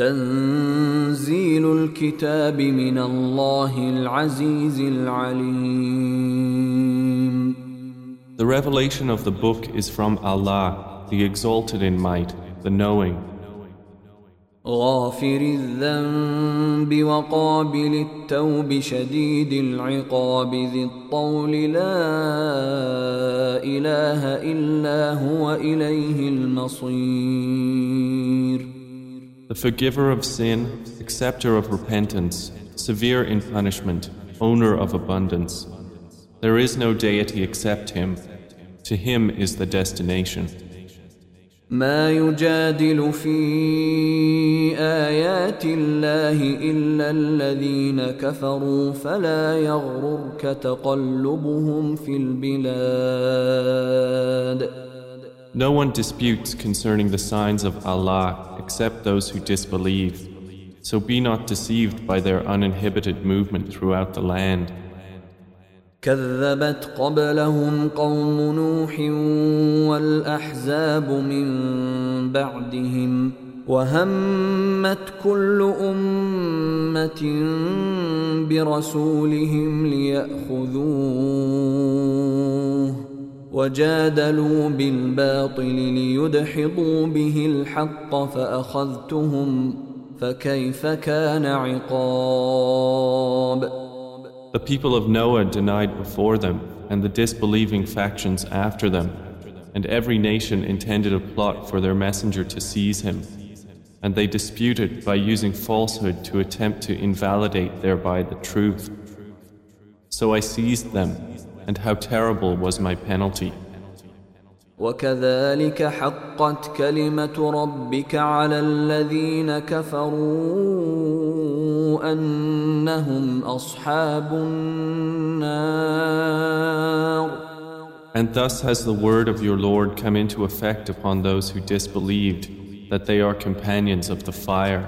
تنزيل الكتاب من الله العزيز العليم. The revelation of the book is from Allah, the exalted in might, the knowing, غافر الذنب وقابل التوب شديد العقاب ذي الطول لا إله إلا هو إليه المصير. the forgiver of sin, acceptor of repentance, severe in punishment, owner of abundance. There is no deity except Him. To Him is the destination. ما يجادل في آيات الله إلا الذين كفروا فلا يغررك تقلبهم في البلاد No one disputes concerning the signs of Allah except those who disbelieve. So be not deceived by their uninhibited movement throughout the land. كذبت قبلهم قوم نوح والأحزاب من بعدهم وهمت كل أمة برسولهم ليأخذوه وجادلوا بالباطل ليدحضوا به الحق فأخذتهم فكيف كان عقاب The people of Noah denied before them, and the disbelieving factions after them, and every nation intended a plot for their messenger to seize him. And they disputed by using falsehood to attempt to invalidate thereby the truth. So I seized them, and how terrible was my penalty. وكذلك حقت كلمة ربك على الذين كفروا أنهم أصحاب النار And thus has the word of your Lord come into effect upon those who disbelieved, that they are companions of the fire.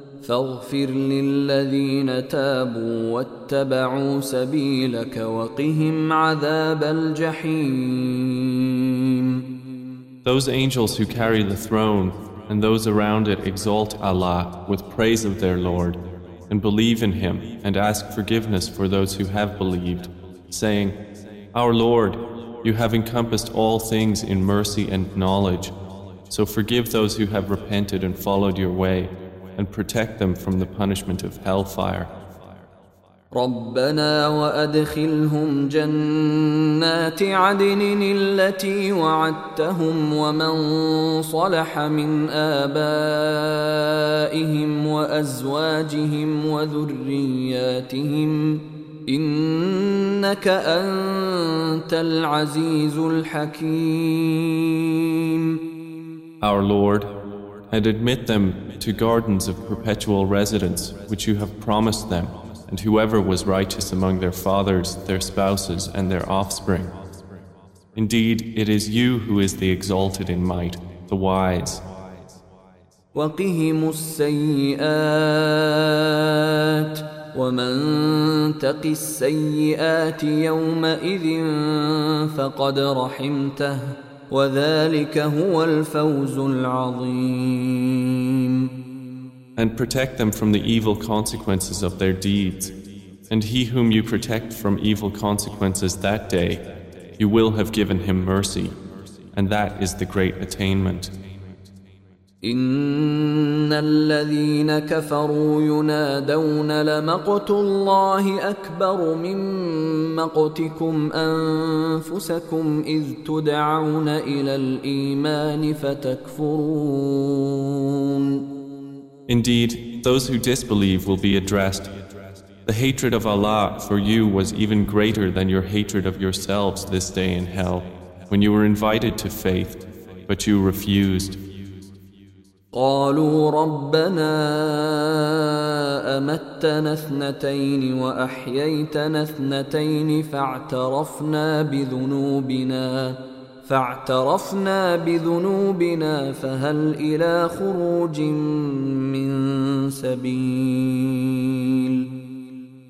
فاغفر للذين تابوا واتبعوا سبيلك وقهم عذاب الجحيم Those angels who carry the throne and those around it exalt Allah with praise of their Lord and believe in Him and ask forgiveness for those who have believed, saying, Our Lord, you have encompassed all things in mercy and knowledge, so forgive those who have repented and followed your way and protect them from the punishment of hellfire. ربنا وادخلهم جنات عدن التي وعدتهم ومن صلح من ابائهم وازواجهم وذرياتهم انك انت العزيز الحكيم Our Lord, and admit them to gardens of perpetual residence which you have promised them and whoever was righteous among their fathers, their spouses, and their offspring. Indeed, it is you who is the exalted in might, the wise. وقهم السيئات ومن تق السيئات يومئذ فقد رحمته وذلك هو الفوز العظيم And protect them from the evil consequences of their deeds. And he whom you protect from evil consequences that day, you will have given him mercy. And that is the great attainment. ان الذين كفروا ينادون لمقت الله اكبر من مقتكم انفسكم اذ تدعون الى الايمان فتكفرون Indeed, those who disbelieve will be addressed. The hatred of Allah for you was even greater than your hatred of yourselves this day in hell, when you were invited to faith, but you refused. قالوا ربنا امتنا اثنتين واحييتنا اثنتين فاعترفنا بذنوبنا فاعترفنا بذنوبنا فهل إلى خروج من سبيل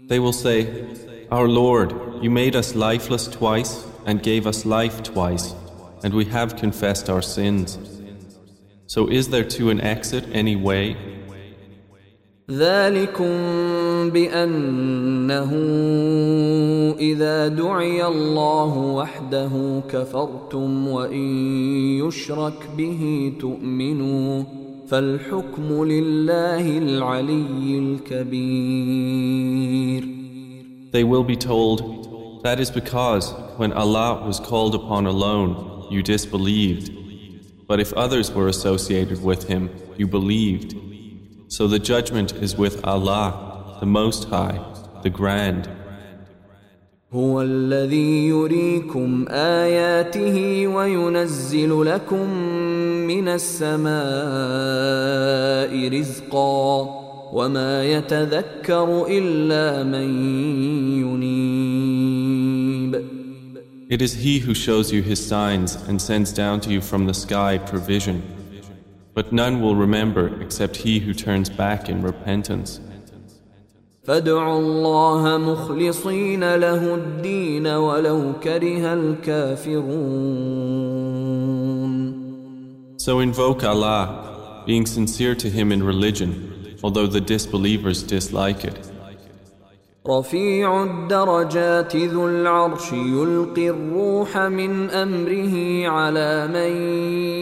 They will say, Our Lord, you made us lifeless twice and gave us life twice, and we have confessed our sins. So is there to an exit any way? ذلكم بأنه إذا دعي الله وحده كفرتم وإن يشرك به تؤمنوا فالحكم لله العلي الكبير They will be told, that is because when Allah was called upon alone, you disbelieved. But if others were associated with Him, you believed. So the judgment is with Allah, the Most High, the Grand. هو الذي يريكم آياته وينزل لكم من السماء رزقا وما يتذكر إلا من ينيب It is He who shows you His signs and sends down to you from the sky provision. But none will remember except he who turns back in repentance. فادعوا الله مخلصين له الدين ولو كره الكافرون So invoke Allah, being sincere to Him in religion, although the disbelievers dislike it. رفيع الدرجات ذو العرش يلقي الروح من امره على من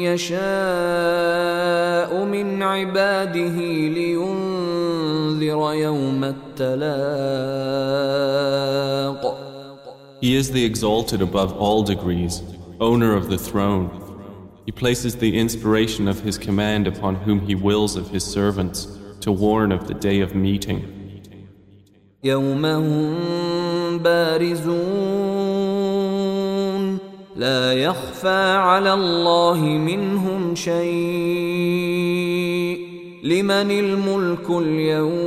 يشاء من عباده لينذر يوم التلاق He is the exalted above all degrees, owner of the throne. He places the inspiration of His command upon whom He wills of His servants to warn of the day of meeting. يوم هم بارزون لا يخفى على الله منهم شيء لمن الملك اليوم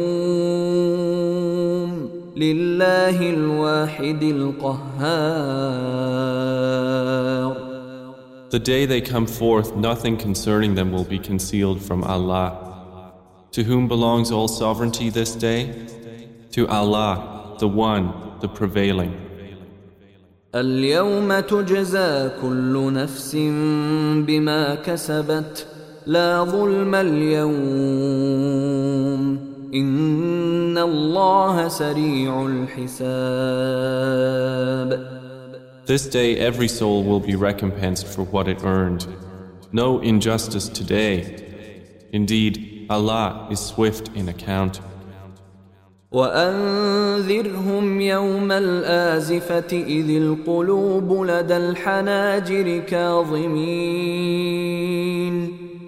لله الواحد القهار The day they come forth, nothing concerning them will be concealed from Allah. To whom belongs all sovereignty this day? To Allah, the One, the Prevailing. اليوم تجزى كل نفس بما كسبت لا ظلم اليوم إن الله سريع الحساب This day every soul will be recompensed for what it earned. No injustice today. Indeed, Allah is swift in account. وأنذرهم يوم الآزفة إذ القلوب لدى الحناجر كاظمين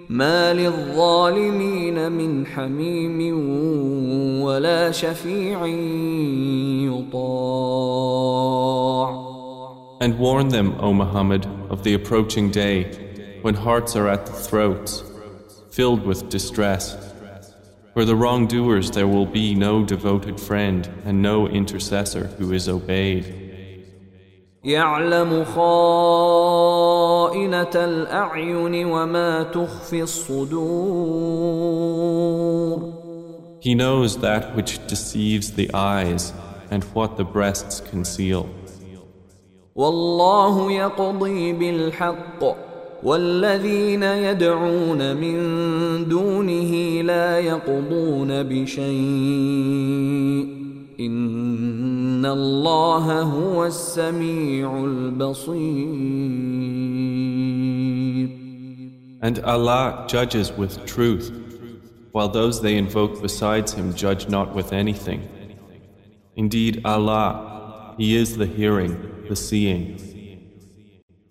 ما للظالمين من حميم ولا شفيع يطاع And warn them, O Muhammad, of the approaching day when hearts are at the throats, filled with distress. For the wrongdoers there will be no devoted friend and no intercessor who is obeyed. يعلم خائنة الأعين وما تخفي الصدور He knows that which deceives the eyes and what the breasts conceal. والله يقضي بالحق والذين يدعون من دونه لا يقضون بشيء ان الله هو السميع البصير And Allah judges with truth, while those they invoke besides Him judge not with anything. Indeed, Allah, He is the hearing, the seeing.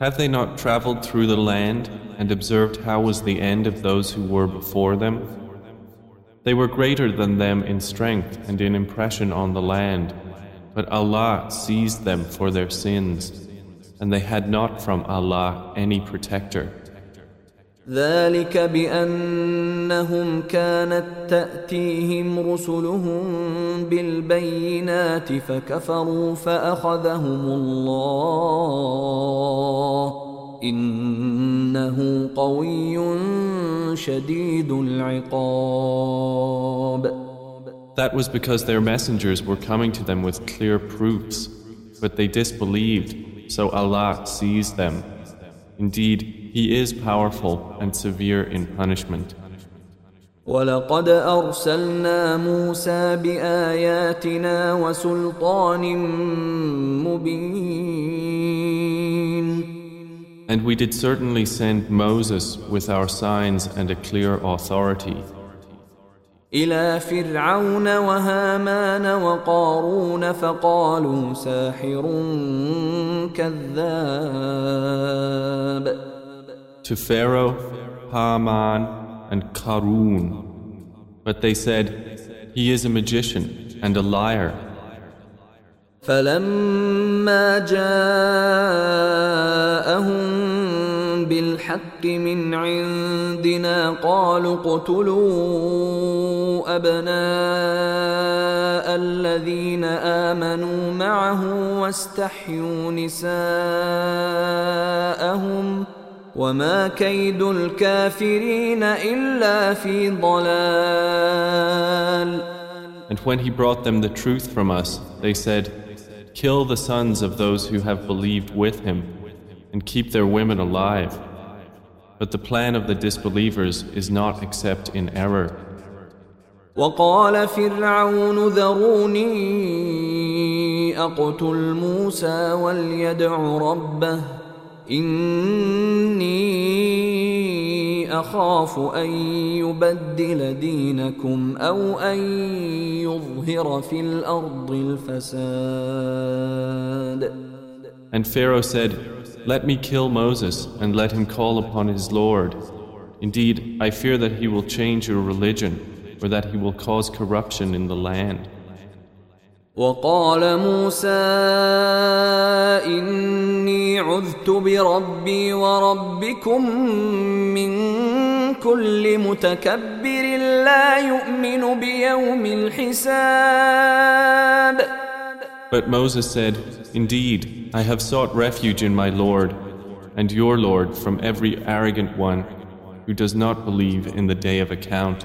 Have they not traveled through the land and observed how was the end of those who were before them? They were greater than them in strength and in impression on the land. But Allah seized them for their sins, and they had not from Allah any protector. ذلك بأنهم كانت تأتيهم رسلهم بالبينات فكفروا فأخذهم الله إنه قوي شديد العقاب That was because their messengers were coming to them with clear proofs, but they disbelieved, so Allah seized them. Indeed, He is powerful and severe in punishment. ولقد أرسلنا موسى بآياتنا وسلطان مبين And we did certainly send Moses with our signs and a clear authority. إلى فرعون وهامان وقارون فقالوا ساحر كذاب To Pharaoh, Haman, and Karun. But they said, He is a magician and a liar. فلما جاءهم بالحق من عندنا قالوا اقتلوا ابناء الذين امنوا معه واستحيوا نساءهم وما كيد الكافرين الا في ضلال And when he brought them the truth from us, they said, Kill the sons of those who have believed with him and keep their women alive. But the plan of the disbelievers is not except in error. وقال فرعون ذروني أقتل موسى وليدع ربه إني أخاف أن يبدل دينكم أو أن يظهر في الأرض الفساد. And Pharaoh said, Let me kill Moses and let him call upon his Lord. Indeed, I fear that he will change your religion or that he will cause corruption in the land. وقال موسى إني عذت بربي وربكم من كل متكبر لا يؤمن بيوم الحساب But Moses said, Indeed, I have sought refuge in my Lord and your Lord from every arrogant one who does not believe in the day of account.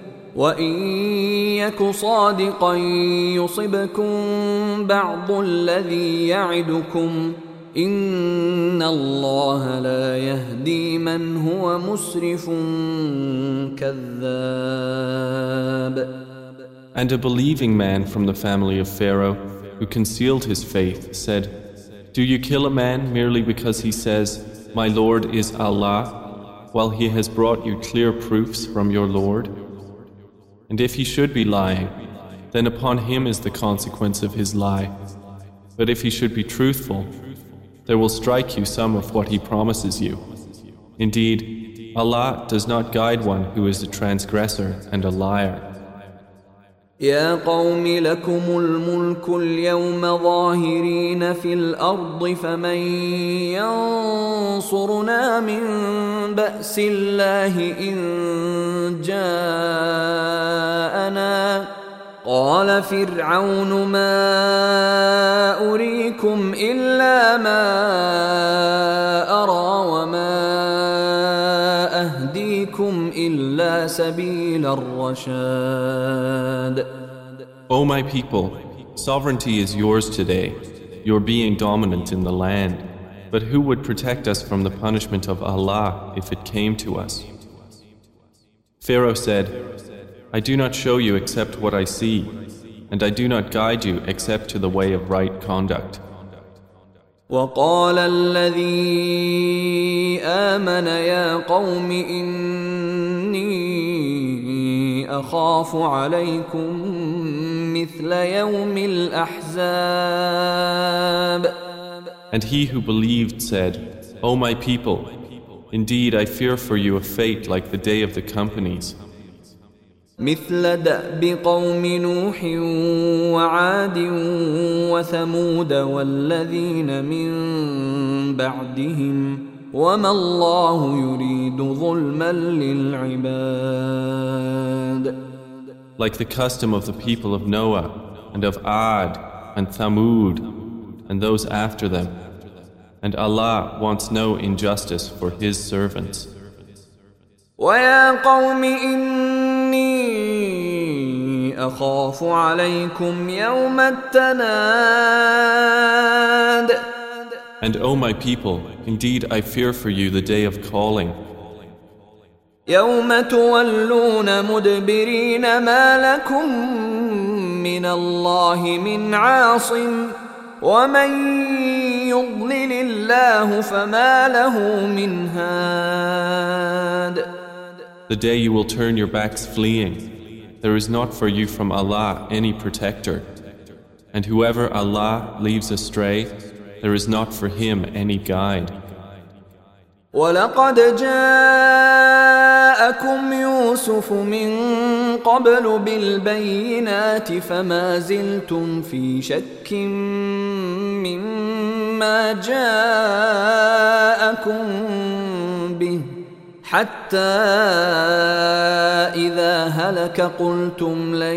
وإن يك صادقا يصبكم بعض الذي يعدكم إن الله لا يهدي من هو مسرف كذاب And a believing man from the family of Pharaoh who concealed his faith said, Do you kill a man merely because he says, My Lord is Allah, while he has brought you clear proofs from your Lord? And if he should be lying, then upon him is the consequence of his lie. But if he should be truthful, there will strike you some of what he promises you. Indeed, Allah does not guide one who is a transgressor and a liar. يا قوم لكم الملك اليوم ظاهرين في الأرض فمن ينصرنا من بأس الله إن جاءنا؟ قال فرعون ما أريكم إلا ما الا سبيل الرشاد O my people, sovereignty is yours today, your being dominant in the land. But who would protect us from the punishment of Allah if it came to us? Pharaoh said, I do not show you except what I see, and I do not guide you except to the way of right conduct. وقال الذي آمن يا قوم إني أخاف عليكم مثل يوم الأحزاب And he who believed said, O my people, indeed I fear for you a fate like the day of the companies. مثل دأب قوم نوح وعاد وثمود والذين من بعدهم وما الله يريد ظلما للعباد like the custom of the people of Noah and of Ad and Thamud and those after them. And Allah wants no injustice for His servants. ويا قوم إني أخاف عليكم يوم التناد And O my people, indeed I fear for you the day of calling. يوم تولون مدبرين ما لكم من الله من عاصم ومن يضلل الله فما له من هاد The day you will turn your backs fleeing, there is not for you from Allah any protector. And whoever Allah leaves astray, there is not for him any guide. ولقد جاءكم يوسف من قبل بالبينات فما زلتم في شك مما جاءكم به حتى إذا هلك قلتم لن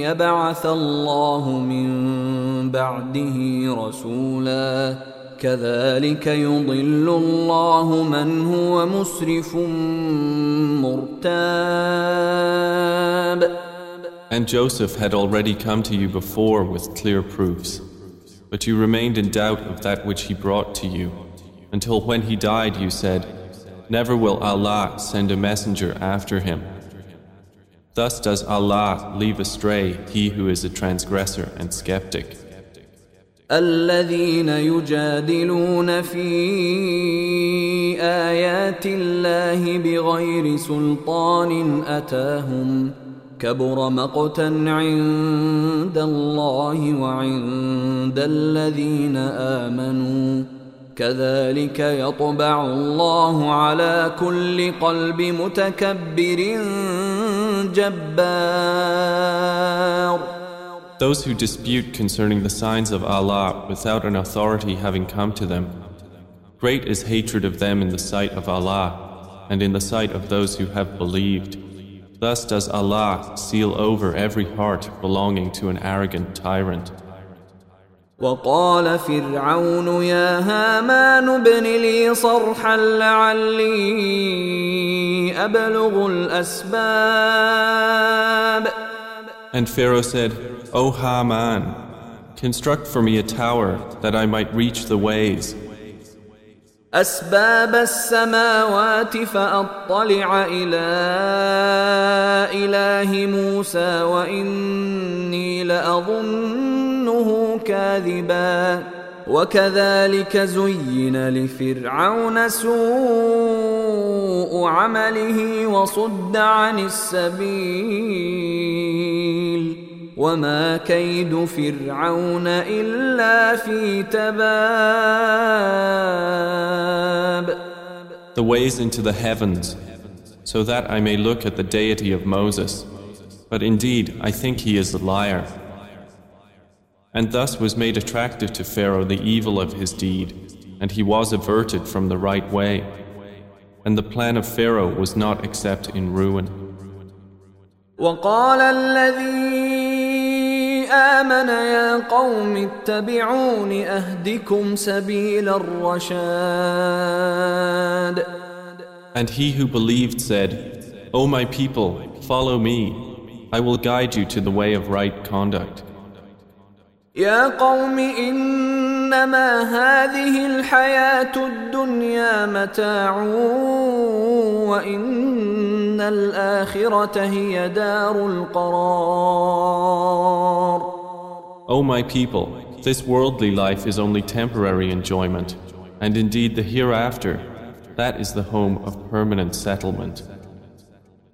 يبعث الله من بعده رسولا كذلك يضل الله من هو مسرف مرتاب And Joseph had already come to you before with clear proofs, but you remained in doubt of that which he brought to you, until when he died you said, Never will Allah send a messenger after him. Thus does Allah leave astray he who is a transgressor and skeptic. الذين يجادلون في آيات الله بغير سلطان أتاهم كبر مقتا عند الله وعند الذين آمنوا كذلك يطبع الله على كل قلب متكبر جبار Those who dispute concerning the signs of Allah without an authority having come to them, great is hatred of them in the sight of Allah and in the sight of those who have believed. Thus does Allah seal over every heart belonging to an arrogant tyrant. وقال فرعون يا هامان ابن لي صرحا لعلي أبلغ الأسباب And Pharaoh said, O Haman, construct for me a tower that I might reach the ways. أسباب السماوات فأطلع إلى إله موسى وإني لأظنه كاذبا وكذلك زين لفرعون سوء عمله وصد عن السبيل وما كيد فرعون إلا في تباب the ways into the heavens, so that I may look at the deity of Moses. But indeed, I think he is a liar. And thus was made attractive to Pharaoh the evil of his deed, and he was averted from the right way. And the plan of Pharaoh was not except in ruin. وقال الذي آمن يا قوم اتبعون أهدكم سبيل الرشاد And he who believed said, O my people, follow me. I will guide you to the way of right conduct. يا قوم إنما هذه الحياة الدنيا متاع وإن الآخرة هي دار القرار O my people, this worldly life is only temporary enjoyment, and indeed the hereafter, that is the home of permanent settlement.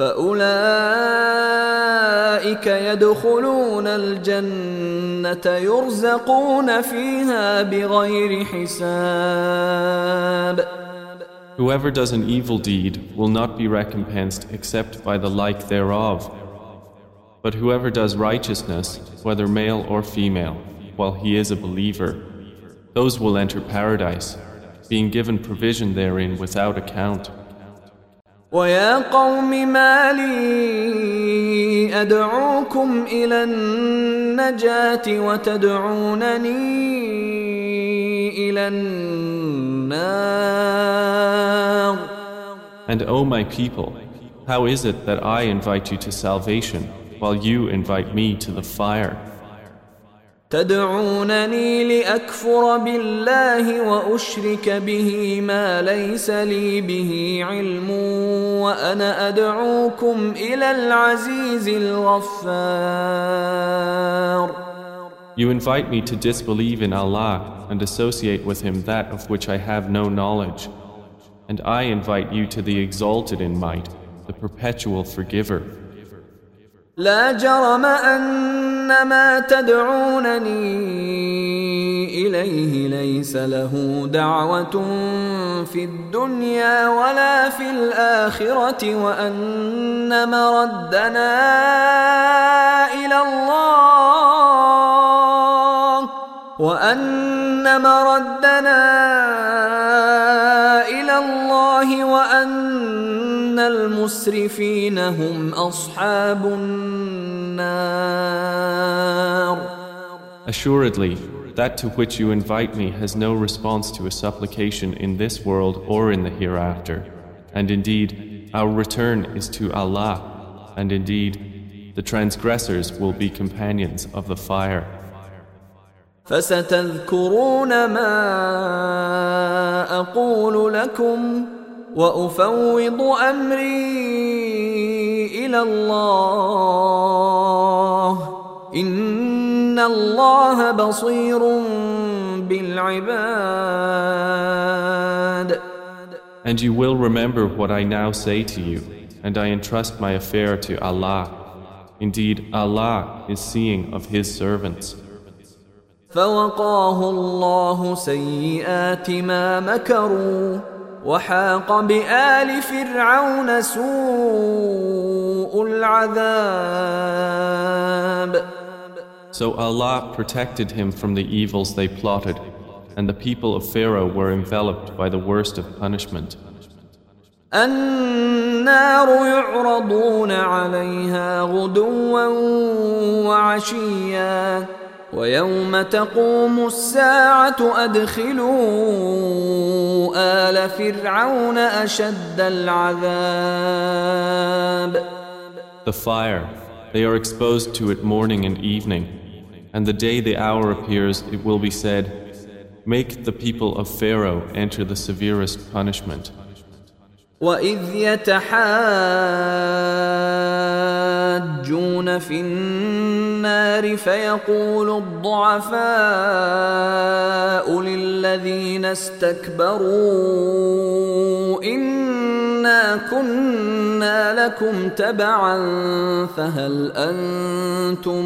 فأولئك يدخلون الجنة يرزقون فيها بغير حساب Whoever does an evil deed will not be recompensed except by the like thereof. But whoever does righteousness, whether male or female, while he is a believer, those will enter paradise, being given provision therein without account. ويا قوم ما لي أدعوكم إلى النجاة وتدعونني إلى النار And O my people, how is it that I invite you to salvation while you invite me to the fire? تدعونني لأكفر بالله وأشرك به ما ليس لي به علم وأنا أدعوكم إلى العزيز الغفار You invite me to disbelieve in Allah and associate with Him that of which I have no knowledge. And I invite you to the exalted in might, the perpetual forgiver. لا جرم أن ان ما تدعونني اليه ليس له دعوه في الدنيا ولا في الاخره وان مردنا إلى الله وان مردنا إلى الله وان المسرفين هم أصحاب النار Assuredly, that to which you invite me has no response to a supplication in this world or in the hereafter. And indeed, our return is to Allah. And indeed, the transgressors will be companions of the fire. فستذكرون ما أقول لكم وأفوض أمري إلى الله إن الله بصير بالعباد And you will remember what I now say to you, and I entrust my affair to Allah. Indeed, Allah is seeing of His servants. فوقاه الله سيئات ما مكروا وحاق بآل فرعون سوء العذاب So Allah protected him from the evils they plotted, and the people of Pharaoh were enveloped by the worst of punishment. النار يعرضون عليها غدوا وعشيا ويوم تقوم الساعة أدخلوا آل فرعون أشد العذاب The fire, they are exposed to it morning and evening, and the day the hour appears, it will be said, Make the people of Pharaoh enter the severest punishment. وإذ يحاجون في النار فيقول الضعفاء للذين استكبروا إنا كنا لكم تبعا فهل أنتم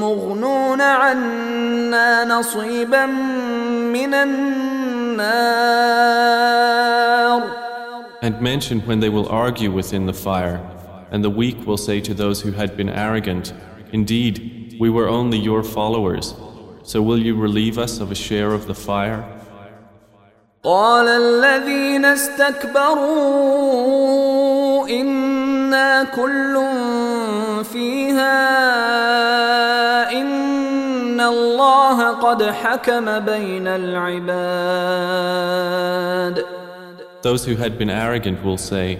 مغنون عنا نصيبا من النار؟ And mention when they will argue within the fire, and the weak will say to those who had been arrogant, Indeed, we were only your followers, so will you relieve us of a share of the fire? قال الذين استكبروا إنا كل فيها إن الله قد حكم بين العباد Those who had been arrogant will say,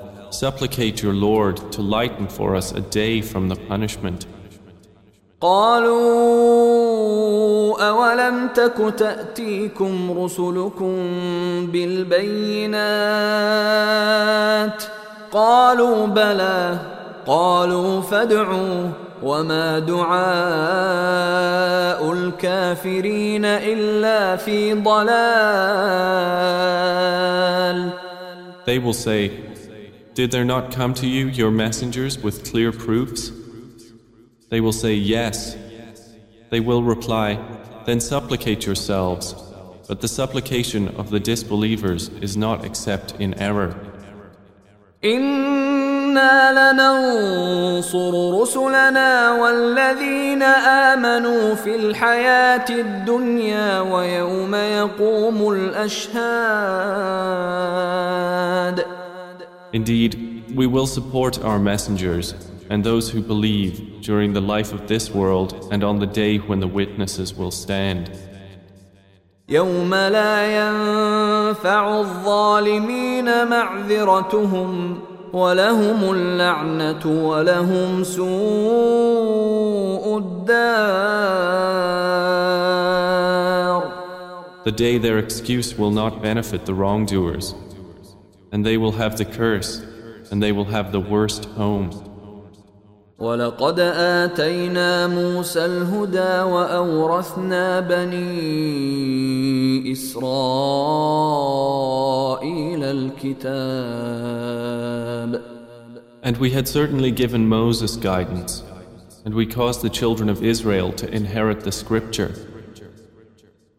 Supplicate your Lord to lighten for us a day from the punishment. قالوا أولم تك تأتيكم رسلكم بالبينات قالوا بلى قالوا فادعوا وما دعاء الكافرين إلا في ضلال They will say, Did there not come to you your messengers with clear proofs? They will say, Yes. They will reply, Then supplicate yourselves. But the supplication of the disbelievers is not except in error. إنا لننصر رسلنا والذين آمنوا في الحياة الدنيا ويوم يقوم الأشهاد Indeed, we will support our messengers and those who believe during the life of this world and on the day when the witnesses will stand. يوم لا ينفع الظالمين معذرتهم ولهم اللعنة ولهم سوء الدار The day their excuse will not benefit the wrongdoers and they will have the curse, and they will have the worst home. ولقد آتينا موسى الهدى وأورثنا بني إسرائيل الكتاب. And we had certainly given Moses guidance, and we caused the children of Israel to inherit the scripture.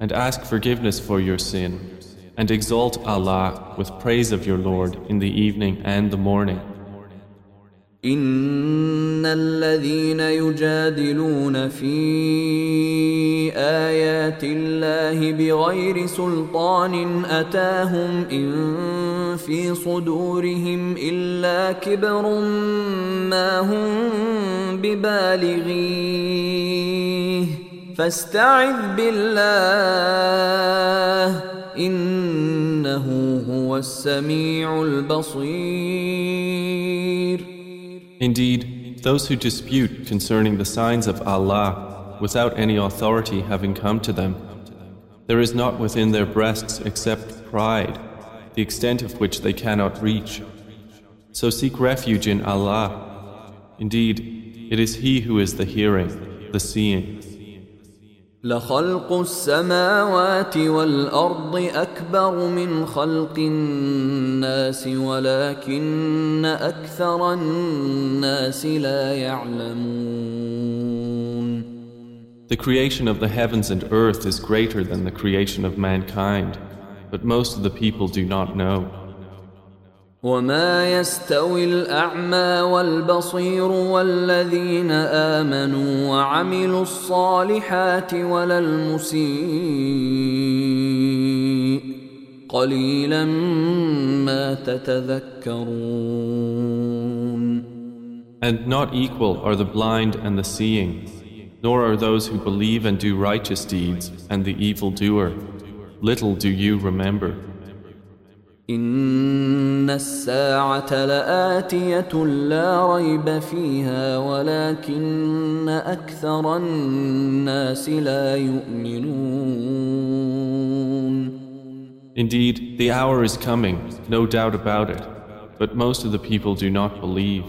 and ask forgiveness for your sin, and exalt Allah with praise of your Lord in the evening and the morning. إن الذين يجادلون في آيات الله بغير سلطان أتاهم إن في صدورهم إلا كبر ما هم ببالغيه فاستعذ بالله إنه هو السميع البصير Indeed, those who dispute concerning the signs of Allah without any authority having come to them, there is not within their breasts except pride, the extent of which they cannot reach. So seek refuge in Allah. Indeed, it is He who is the hearing, the seeing. لخلق السماوات والارض اكبر من خلق الناس ولكن أكثر الناس لا يعلمون The creation of the heavens and earth is greater than the creation of mankind, but most of the people do not know. وما يستوي الأعمى والبصير والذين آمنوا وعملوا الصالحات ولا المسيء قليلا ما تتذكرون And not equal are the blind and the seeing, nor are those who believe and do righteous deeds and the evil doer. Little do you remember. إن الساعة لآتية لا ريب فيها ولكن أكثر الناس لا يؤمنون Indeed, the hour is coming, no doubt about it, but most of the people do not believe.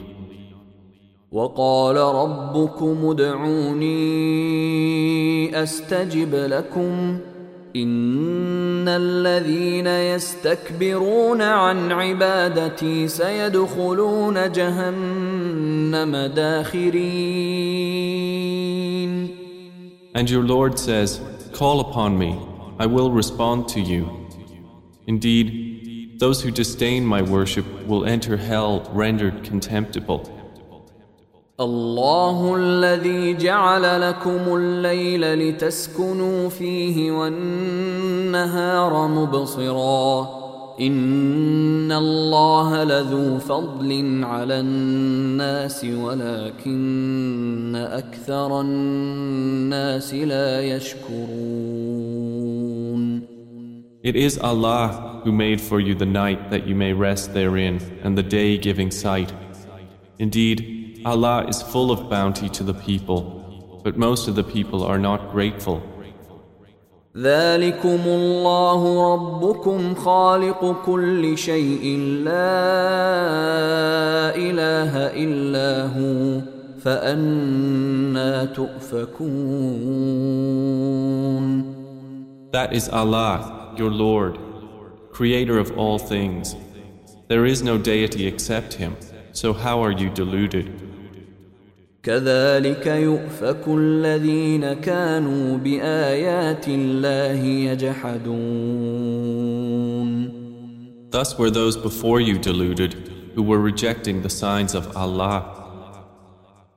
وقال ربكم ادعوني استجب لكم ان الذين يستكبرون عن عبادتي سيدخلون جهنم داخرين And your Lord says, Call upon me, I will respond to you. Indeed, those who disdain my worship will enter hell rendered contemptible. الله الذي جعل لكم الليل لتسكنوا فيه والنهار مبصرا إن الله لذو فضل على الناس ولكن أكثر الناس لا يشكرون It is Allah who made for you the night that you may rest therein and the day giving sight. Indeed, Allah is full of bounty to the people, but most of the people are not grateful. ذلكم الله ربكم خالق كل شيء لا إله إلا هو فأنا تؤفكون That is Allah, your Lord, creator of all things. There is no deity except Him, so how are you deluded? كذلك يؤفك الذين كانوا بآيات الله يجحدون Thus were those before you deluded who were rejecting the signs of Allah.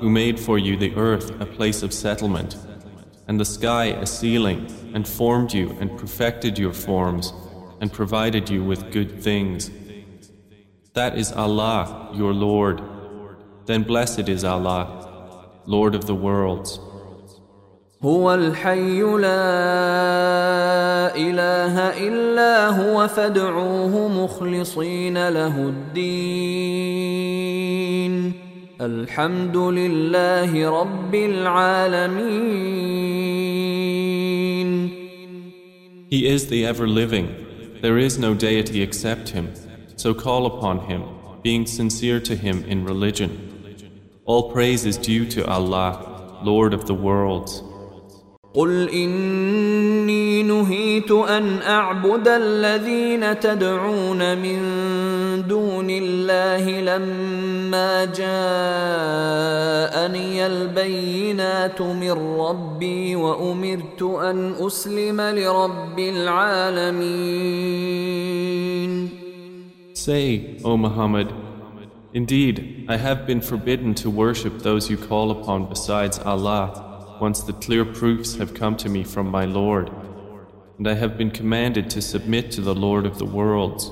who made for you the earth a place of settlement, and the sky a ceiling, and formed you and perfected your forms, and provided you with good things. That is Allah, your Lord. Then blessed is Allah, Lord of the worlds. هو الحي لا إله إلا هو فادعوه مخلصين له الدين الحمد لله رب العالمين He is the ever living. There is no deity except Him. So call upon Him, being sincere to Him in religion. All praise is due to Allah, Lord of the worlds. قل إني نهيت أن أعبد الذين تدعون من دون الله لما جاءني البينات من ربي وأمرت أن أسلم لرب العالمين. Say, O Muhammad, indeed, I have been forbidden to worship those you call upon besides Allah. Once the clear proofs have come to me from my Lord, and I have been commanded to submit to the Lord of the worlds.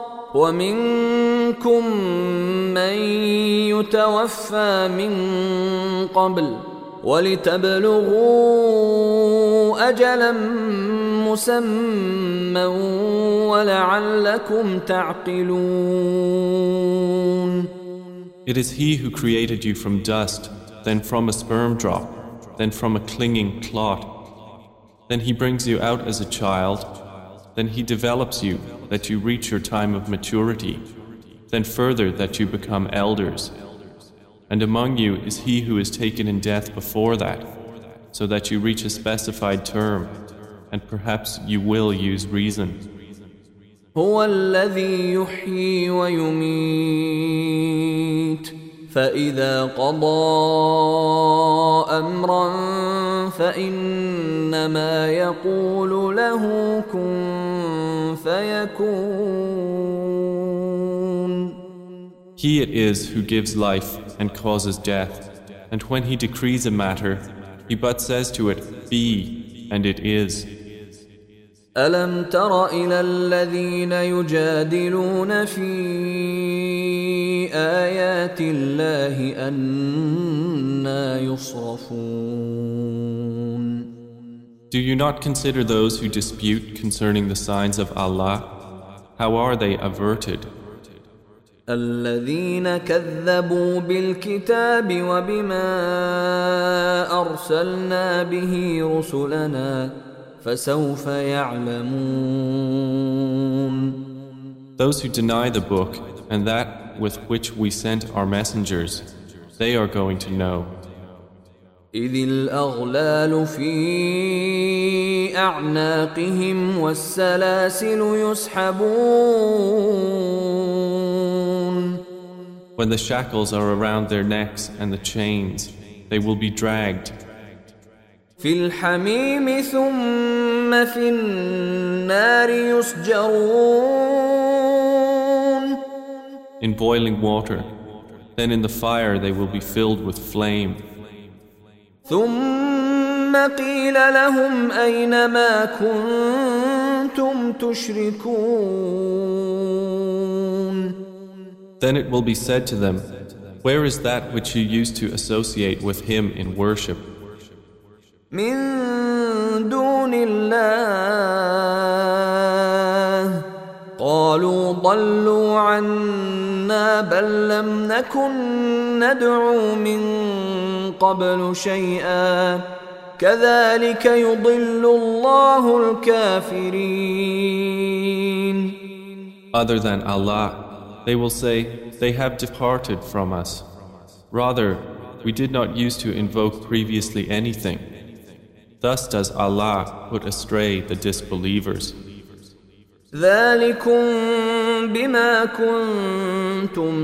ومنكم من يتوفى من قبل ولتبلغوا اجلا مسمى ولعلكم تعقلون It is he who created you from dust, then from a sperm drop, then from a clinging clot. Then he brings you out as a child, then he develops you that you reach your time of maturity, then further that you become elders. And among you is he who is taken in death before that, so that you reach a specified term, and perhaps you will use reason. هو الذي يحيي ويميت فإذا قضى أمرا فإنما يقول له كن فيكون He it is who gives life and causes death, and when he decrees a matter, he but says to it, Be, and it is. ألم تر إلى الذين يجادلون في آيات الله أنا يصرفون Do you not consider those who dispute concerning the signs of Allah? How are they averted? الذين كذبوا بالكتاب وبما أرسلنا به رسلنا فسوف يعلمون Those who deny the book and that with which we sent our messengers, they are going to know. إذ الأغلال في أعناقهم والسلاسل يسحبون When the shackles are around their necks and the chains, they will be dragged في الحميم ثم في النار يسجرون in boiling water. Then in the fire they will be filled with flame. ثم قيل لهم أين ما كنتم تشركون Then it will be said to them, Where is that which you used to associate with him in worship? من دون الله قالوا ضلوا عنا بل لم نكن ندعو من قبل شيئا كذلك يضل الله الكافرين Other than Allah, they will say, They have departed from us. Rather, we did not use to invoke previously anything. Thus does Allah put astray the disbelievers. ذلكم بما كنتم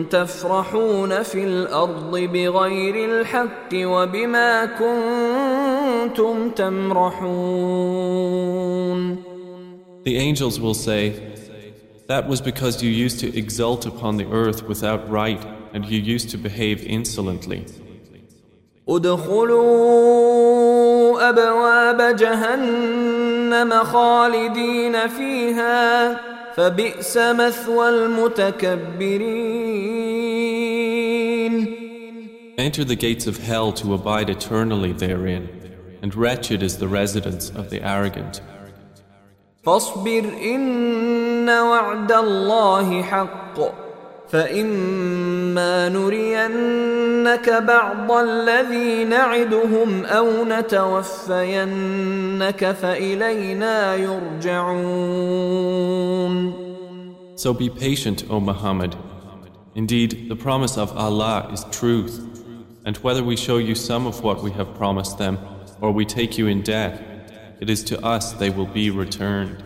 تفرحون في الأرض بغير الحق وبما كنتم تمرحون The angels will say, That was because you used to exult upon the earth without right and you used to behave insolently. ادخلوا ابواب جهنم خالدين فيها فبئس مثوى المتكبرين Enter the gates of hell to abide eternally therein, and wretched is the residence of the arrogant. فاصبر ان وعد الله حق فاما نرينك بعض الذي نعدهم او نتوفينك فالينا يرجعون So be patient, O Muhammad. Indeed, the promise of Allah is truth, and whether we show you some of what we have promised them, or we take you in death, it is to us they will be returned.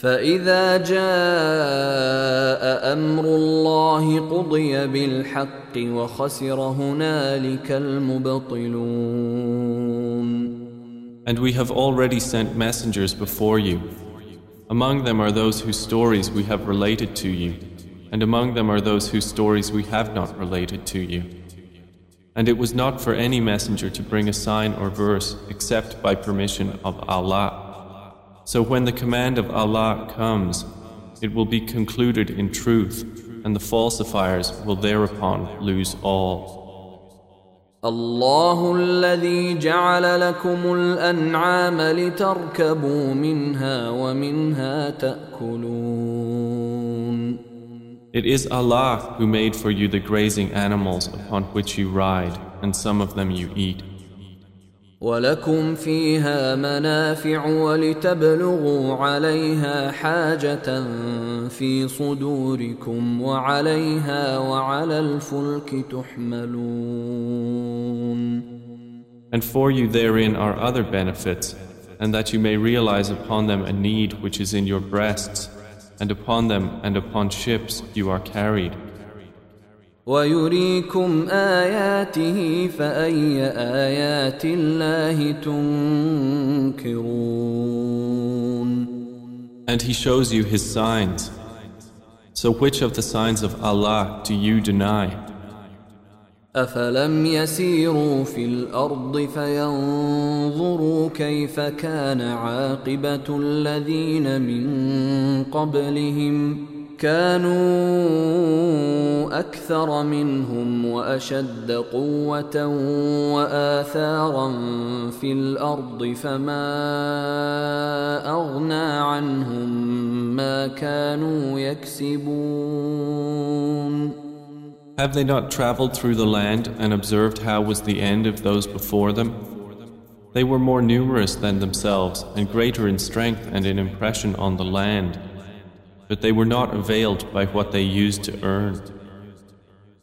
فاذا جاء امر الله قضي بالحق وخسر هنالك المبطلون And we have already sent messengers before you. Among them are those whose stories we have related to you, and among them are those whose stories we have not related to you. And it was not for any messenger to bring a sign or verse except by permission of Allah. So when the command of Allah comes, it will be concluded in truth, and the falsifiers will thereupon lose all. الله الذي جعل لكم الأنعام لتركبوا منها ومنها تأكلون It is Allah who made for you the grazing animals upon which you ride, and some of them you eat. ولكم فيها منافع ولتبلغوا عليها حاجة في صدوركم وعليها وعلى الفلك تحملون And for you therein are other benefits, and that you may realize upon them a need which is in your breasts, and upon them and upon ships you are carried. ويريكم آياته فأي آيات الله تنكرون And he shows you his signs. So which of the signs of Allah do you deny? أفلم يسيروا في الأرض فينظروا كيف كان عاقبة الذين من قبلهم ؟ كانوا اكثر منهم واشد قوه واثارا في الارض فما اغنى عنهم ما كانوا يكسبون Have they not traveled through the land and observed how was the end of those before them? They were more numerous than themselves and greater in strength and in impression on the land. But they were not availed by what they used to earn.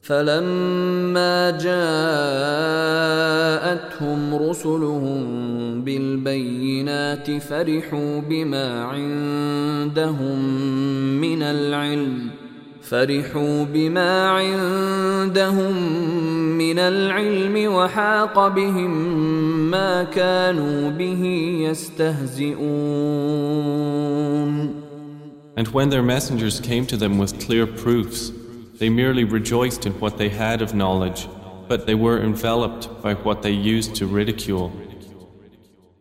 فلما جاءتهم رسلهم بالبينات فرحوا بما عندهم من العلم فرحوا بما عندهم من العلم وحاق بهم ما كانوا به يستهزئون And when their messengers came to them with clear proofs, they merely rejoiced in what they had of knowledge, but they were enveloped by what they used to ridicule.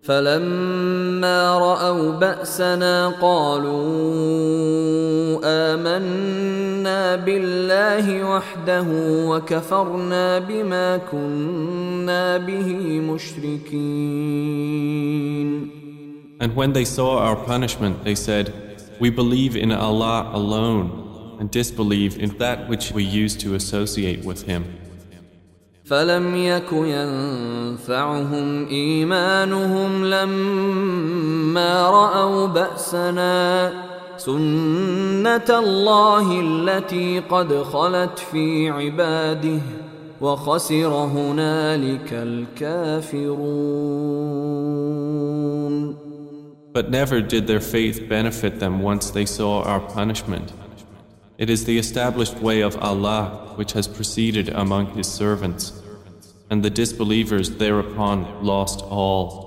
فلما رأوا بأسنا قالوا آمنا بالله وحده وكفرنا بما كنا به مشركين. And when they saw our punishment, they said, we believe in Allah alone and disbelieve in that which we used to associate with Him. فلم يك ينفعهم إيمانهم لما رأوا بأسنا سنة الله التي قد خلت في عباده وخسر هنالك الكافرون but never did their faith benefit them once they saw our punishment. It is the established way of Allah which has proceeded among His servants, and the disbelievers thereupon lost all.